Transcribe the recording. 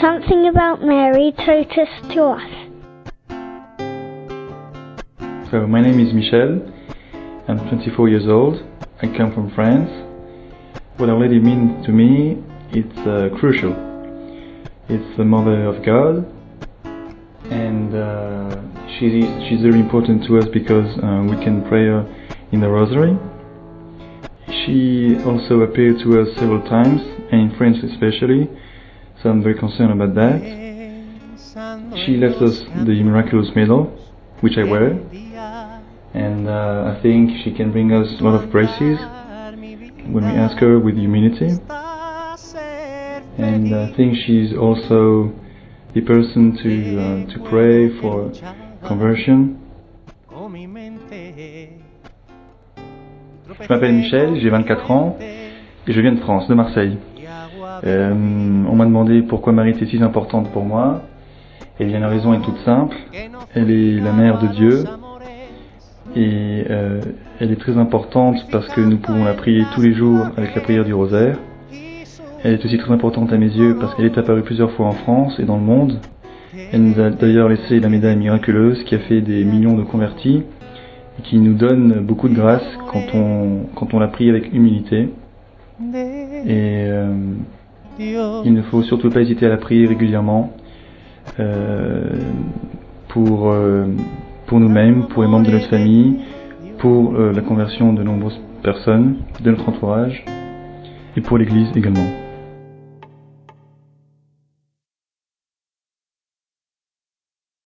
something about Mary taught us to us. So my name is Michel. I'm 24 years old. I come from France. What Our Lady means to me, it's uh, crucial. It's the Mother of God, and uh, she's she's very important to us because uh, we can pray her in the Rosary. She also appeared to us several times, and in France especially. So I'm very concerned about that. She left us the miraculous medal, which I wear, and uh, I think she can bring us a lot of graces when we ask her with humility. And I think she's also the person to uh, to pray for conversion. Je m'appelle Michel, j'ai 24 ans et je viens de France, de Marseille. Euh, on m'a demandé pourquoi Marie était si importante pour moi. Et bien la raison est toute simple. Elle est la mère de Dieu et euh, elle est très importante parce que nous pouvons la prier tous les jours avec la prière du rosaire. Elle est aussi très importante à mes yeux parce qu'elle est apparue plusieurs fois en France et dans le monde. Elle nous a d'ailleurs laissé la médaille miraculeuse qui a fait des millions de convertis et qui nous donne beaucoup de grâce quand on, quand on la prie avec humilité. Et euh, il ne faut surtout pas hésiter à la prier régulièrement euh, pour, euh, pour nous-mêmes, pour les membres de notre famille, pour euh, la conversion de nombreuses personnes de notre entourage et pour l'Église également.